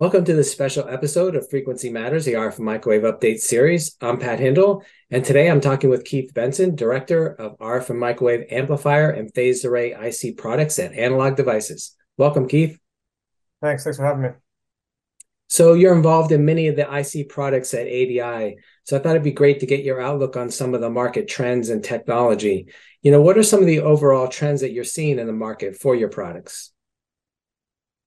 Welcome to this special episode of Frequency Matters, the RF Microwave Update series. I'm Pat Hindle, and today I'm talking with Keith Benson, Director of RF and Microwave Amplifier and Phased Array IC Products at Analog Devices. Welcome, Keith. Thanks. Thanks for having me. So you're involved in many of the IC products at ADI. So I thought it'd be great to get your outlook on some of the market trends and technology. You know, what are some of the overall trends that you're seeing in the market for your products?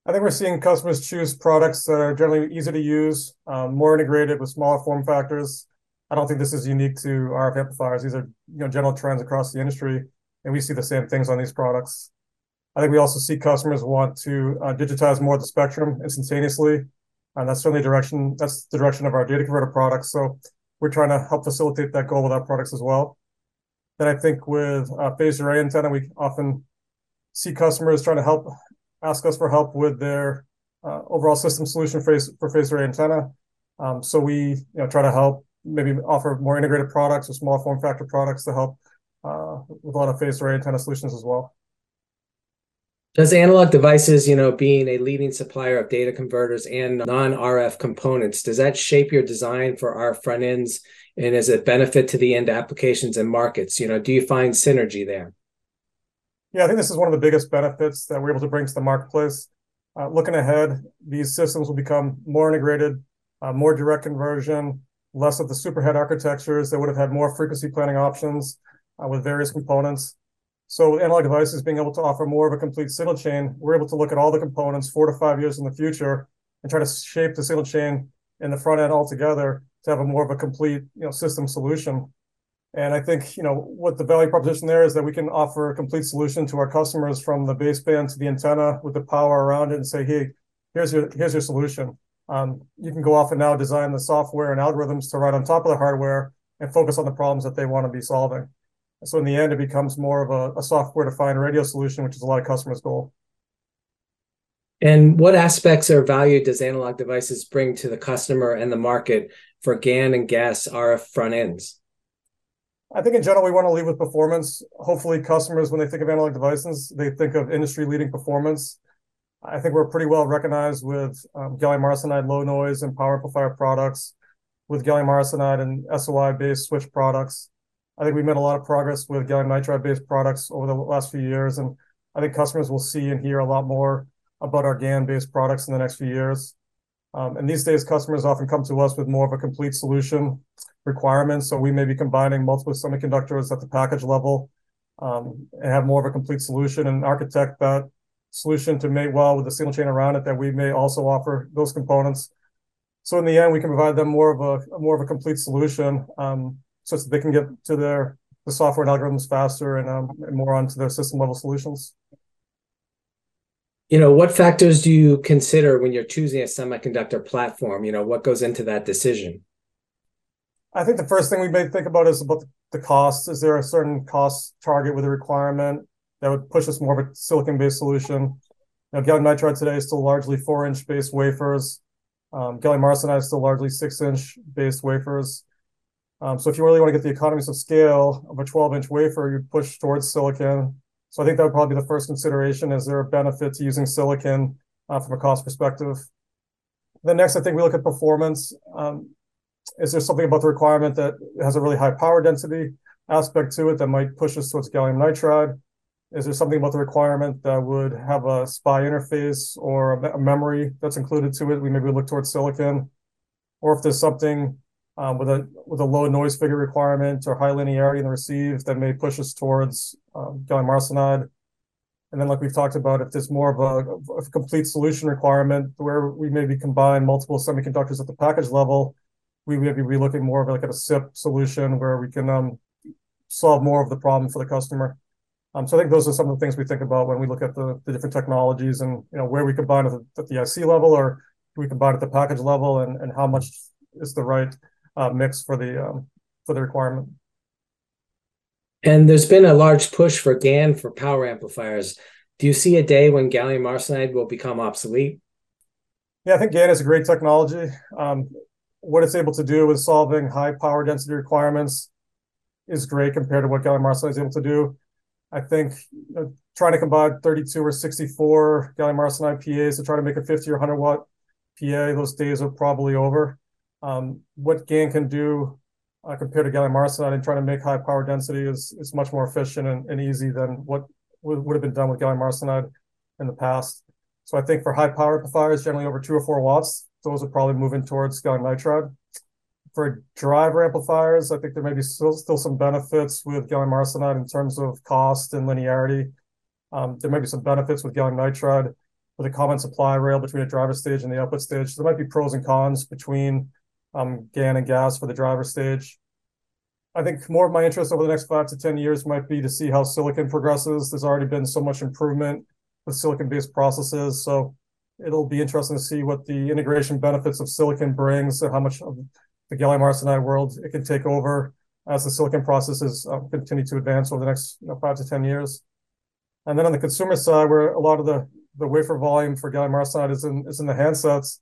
I think we're seeing customers choose products that are generally easy to use, um, more integrated with smaller form factors. I don't think this is unique to RF amplifiers. These are you know general trends across the industry, and we see the same things on these products. I think we also see customers want to uh, digitize more of the spectrum instantaneously, and that's certainly direction. That's the direction of our data converter products. So we're trying to help facilitate that goal with our products as well. Then I think with uh, phased array antenna, we often see customers trying to help ask us for help with their uh, overall system solution for, for phased array antenna. Um, so we you know try to help maybe offer more integrated products or small form factor products to help uh, with a lot of phased array antenna solutions as well. Does analog devices, you know, being a leading supplier of data converters and non-RF components, does that shape your design for our front ends and is it benefit to the end applications and markets? You know, do you find synergy there? Yeah, I think this is one of the biggest benefits that we're able to bring to the marketplace. Uh, looking ahead, these systems will become more integrated, uh, more direct conversion, less of the superhet architectures that would have had more frequency planning options uh, with various components. So with analog devices being able to offer more of a complete signal chain, we're able to look at all the components four to five years in the future and try to shape the signal chain in the front end altogether to have a more of a complete you know, system solution. And I think, you know, what the value proposition there is that we can offer a complete solution to our customers from the baseband to the antenna with the power around it and say, hey, here's your here's your solution. Um, you can go off and now design the software and algorithms to ride on top of the hardware and focus on the problems that they want to be solving. So in the end, it becomes more of a, a software-defined radio solution, which is a lot of customers' goal. And what aspects or value does analog devices bring to the customer and the market for GaN and GaAs RF front ends? I think in general, we want to lead with performance. Hopefully, customers, when they think of analog devices, they think of industry-leading performance. I think we're pretty well recognized with um, gallium arsenide low noise and power amplifier products, with gallium arsenide and SOI-based switch products. I think we've made a lot of progress with gallium nitride-based products over the last few years, and I think customers will see and hear a lot more about our GaN-based products in the next few years. Um, and these days, customers often come to us with more of a complete solution requirements. So we may be combining multiple semiconductors at the package level um, and have more of a complete solution and architect that solution to mate well with the signal chain around it that we may also offer those components. So in the end, we can provide them more of a more of a complete solution um, so that they can get to their the software and algorithms faster and, um, and more onto their system level solutions. You know, what factors do you consider when you're choosing a semiconductor platform? You know, what goes into that decision? I think the first thing we may think about is about the cost. Is there a certain cost target with a requirement that would push us more of a silicon-based solution? You know, gallium nitride today is still largely four-inch based wafers. Um, gallium arsenide is still largely six-inch based wafers. Um, so if you really want to get the economies of scale of a 12-inch wafer, you'd push towards silicon. So I think that would probably be the first consideration. Is there a benefit to using silicon uh, from a cost perspective? The next, I think we look at performance. Um, is there something about the requirement that has a really high power density aspect to it that might push us towards gallium nitride? Is there something about the requirement that would have a SPI interface or a, memory that's included to it? We maybe look towards silicon. Or if there's something um, with a with a low noise figure requirement or high linearity in the receive that may push us towards um, gallium arsenide. And then, like we've talked about, if there's more of a, a complete solution requirement where we maybe combine multiple semiconductors at the package level, we would be looking more of like at a SIP solution where we can um, solve more of the problem for the customer. Um, so I think those are some of the things we think about when we look at the, the different technologies and you know where we combine at the, at the IC level or we combine at the package level and, and how much is the right uh, mix for the um, for the requirement. And there's been a large push for GaN for power amplifiers. Do you see a day when gallium arsenide will become obsolete? Yeah, I think GaN is a great technology. Um, what it's able to do with solving high power density requirements is great compared to what gallium arsenide is able to do. I think you know, trying to combine 32 or 64 gallium arsenide PAs to try to make a 50 or 100 watt PA, those days are probably over. Um, what GaN can do uh, compared to gallium arsenide and trying to make high power density is, is much more efficient and, and easy than what would have been done with gallium arsenide in the past. So I think for high power amplifiers, generally over two or four watts, those are probably moving towards gallium nitride. For driver amplifiers, I think there may be still, still some benefits with gallium arsenide in terms of cost and linearity. Um, there may be some benefits with gallium nitride with a common supply rail between a driver stage and the output stage. So there might be pros and cons between um, GaN and GaAs for the driver stage. I think more of my interest over the next five to 10 years might be to see how silicon progresses. There's already been so much improvement with silicon-based processes. So it'll be interesting to see what the integration benefits of silicon brings and how much of the gallium arsenide world it can take over as the silicon processes uh, continue to advance over the next you know, five to 10 years. And then on the consumer side, where a lot of the, the wafer volume for gallium arsenide is in, is in the handsets,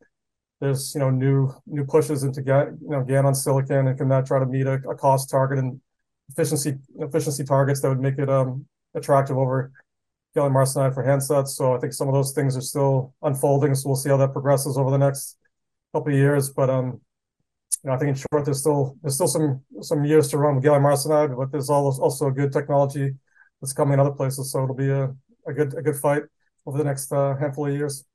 there's you know new new pushes into get you know GaN on silicon and can that try to meet a, a cost target and efficiency efficiency targets that would make it um attractive over gallium arsenide for handsets. So I think some of those things are still unfolding. So we'll see how that progresses over the next couple of years. But um, you know, I think in short, there's still there's still some some years to run with gallium arsenide, but there's also good technology that's coming in other places. So it'll be a, a good a good fight over the next uh, handful of years.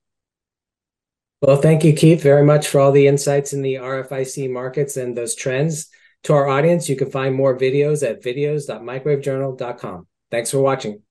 Well, thank you, Keith, very much for all the insights in the RFIC markets and those trends. To our audience, you can find more videos at videos.microwavejournal.com. Thanks for watching.